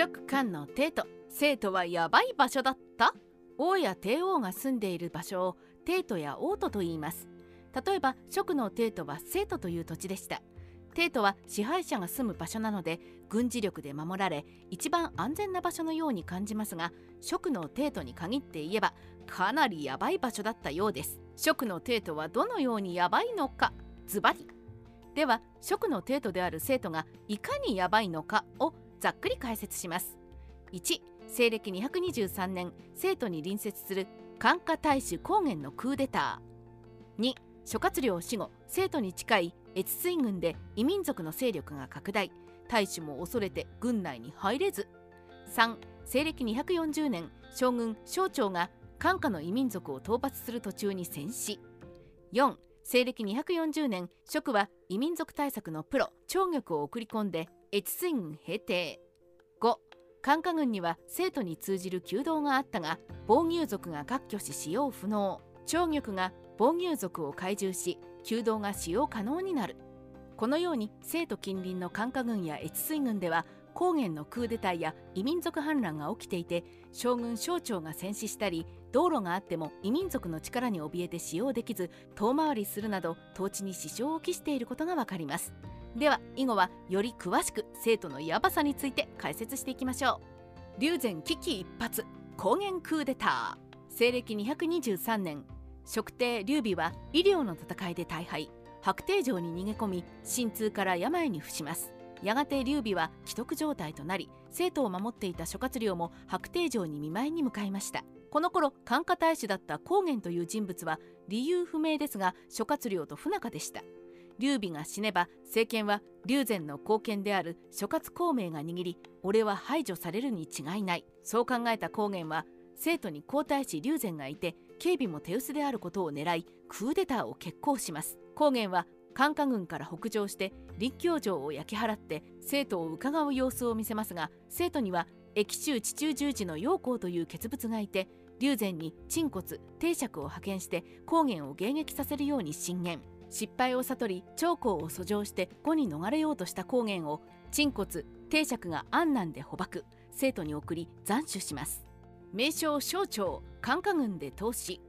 職官の帝都。生徒はやばい場所だった。王や帝王が住んでいる場所を帝都や王都と言います。例えば職の帝都は生徒という土地でした。帝都は支配者が住む場所なので軍事力で守られ一番安全な場所のように感じますが職の帝都に限って言えばかなりやばい場所だったようです。職の帝都はどのようにやばいのかズバリ。では職の帝都である生徒がいかにやばいのかをざっくり解説します。1西暦223年生徒に隣接する漢化大使高原のクーデター。2諸葛亮死後生徒に近い越水軍で異民族の勢力が拡大。大使も恐れて軍内に入れず。3西暦240年将軍省庁が漢下の異民族を討伐する途中に戦死。4西暦240年蜀は異民族対策のプロ長玉を送り込んで越水軍平定。5漢下軍には生徒に通じる弓道があったが防御族が割拠し使用不能。長玉が防御族を懐柔し弓道が使用可能になる。このように生徒近隣の漢下軍や越水軍では高原のクーデターや異民族反乱が起きていて将軍省庁が戦死したり道路があっても異民族の力に怯えて使用できず遠回りするなど統治に支障を期していることがわかります。では以後はより詳しく生徒のヤバさについて解説していきましょう。龍禅危機一髪高原クーデター。西暦223年職帝劉備は医療の戦いで大敗。白帝城に逃げ込み心痛から病に伏します。やがて劉備は既得状態となり生徒を守っていた諸葛亮も白帝城に見舞いに向かいました。この頃漢化大使だった高原という人物は理由不明ですが諸葛亮と不仲でした。劉備が死ねば政権は劉禅の後見である諸葛孔明が握り俺は排除されるに違いない。そう考えた高原は生徒に皇太子劉禅がいて警備も手薄であることを狙いクーデターを決行します。高原は関下軍から北上して立教城を焼き払って生徒を伺う様子を見せますが生徒には駅中地中十字の陽光という傑物がいて龍禅に鎮骨定釈を派遣して高原を迎撃させるように進言。失敗を悟り長江を遡上して呉に逃れようとした高原を鎮骨定釈が安南で捕獲生徒に送り斬首します。名称省庁関下軍で投資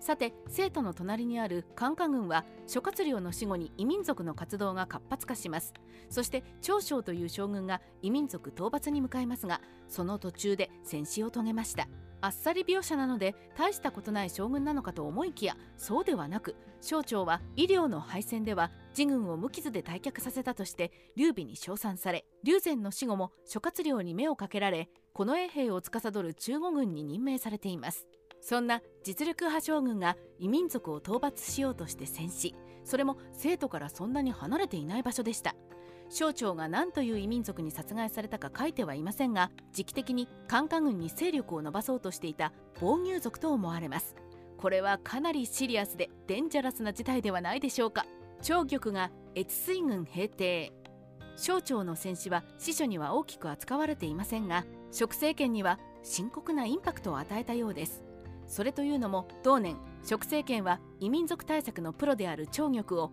さて生徒の隣にある関下軍は諸葛亮の死後に異民族の活動が活発化します。そして長将という将軍が異民族討伐に向かいますがその途中で戦死を遂げました。あっさり描写なので大したことない将軍なのかと思いきやそうではなく省庁は医療の敗戦では自軍を無傷で退却させたとして劉備に称賛され劉禅の死後も諸葛亮に目をかけられ近衛兵を司る中国軍に任命されています。そんな実力派将軍が異民族を討伐しようとして戦死。それも生徒からそんなに離れていない場所でした。省庁が何という異民族に殺害されたか書いてはいませんが時期的に関下軍に勢力を伸ばそうとしていた防御族と思われます。これはかなりシリアスでデンジャラスな事態ではないでしょうか。長玉が越水軍平定。省庁の戦死は司書には大きく扱われていませんが食政権には深刻なインパクトを与えたようです。それというのも同年食政権は異民族対策のプロである長玉を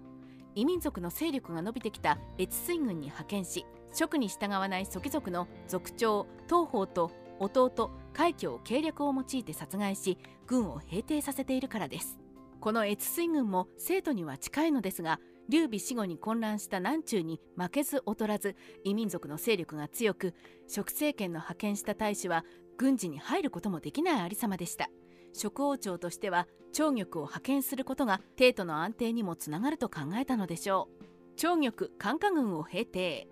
異民族の勢力が伸びてきた越水軍に派遣し職に従わない祖貴族の族長東方と弟海峡を計略を用いて殺害し軍を平定させているからです。この越水軍も生徒には近いのですが劉備死後に混乱した南中に負けず劣らず異民族の勢力が強く食政権の派遣した大使は軍事に入ることもできないありさまでした。職王朝としては長玉を派遣することが帝都の安定にもつながると考えたのでしょう。長玉関下軍を平定。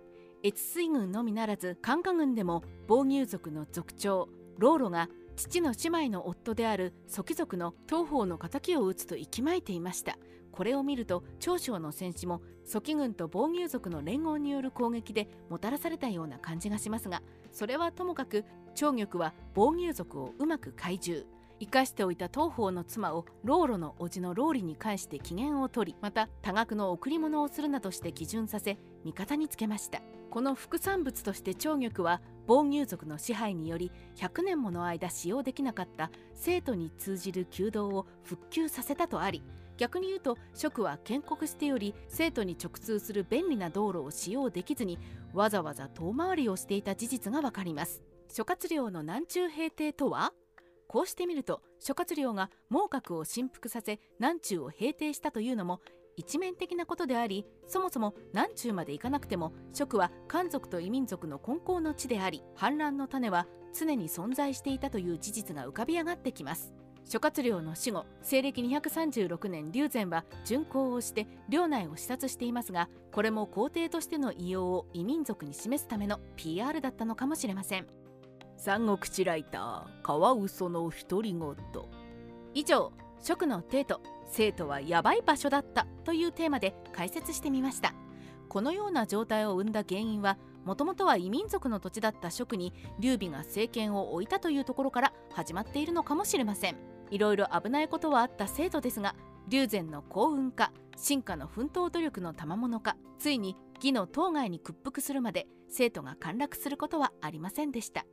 越水軍のみならず関下軍でも防御族の族長老ロが父の姉妹の夫である祖貴族の東方の敵を討つと息巻いていました。これを見ると長将の戦士も祖貴軍と防御族の連合による攻撃でもたらされたような感じがしますがそれはともかく長玉は防御族をうまく懐柔。生かしておいた東方の妻を老ロの叔父のローリに返して機嫌を取りまた多額の贈り物をするなどして基準させ味方につけました。この副産物として長玉は防御族の支配により100年もの間使用できなかった生徒に通じる弓道を復旧させたとあり逆に言うと蜀は建国してより生徒に直通する便利な道路を使用できずにわざわざ遠回りをしていた事実がわかります。諸葛亮の南中平定とは？こうしてみると諸葛亮が孟獲を振幅させ南中を平定したというのも一面的なことでありそもそも南中まで行かなくても蜀は漢族と異民族の根高の地であり反乱の種は常に存在していたという事実が浮かび上がってきます。諸葛亮の死後西暦236年龍禅は巡行をして領内を視察していますがこれも皇帝としての異様を異民族に示すための PR だったのかもしれません。三国志ライターカワウソの独り言。以上食の帝都生徒はやばい場所だったというテーマで解説してみました。このような状態を生んだ原因はもともとは異民族の土地だった蜀に劉備が政権を置いたというところから始まっているのかもしれません。いろいろ危ないことはあった生徒ですが龍禅の幸運か進化の奮闘努力の賜物かついに義の当該に屈服するまで生徒が陥落することはありませんでした。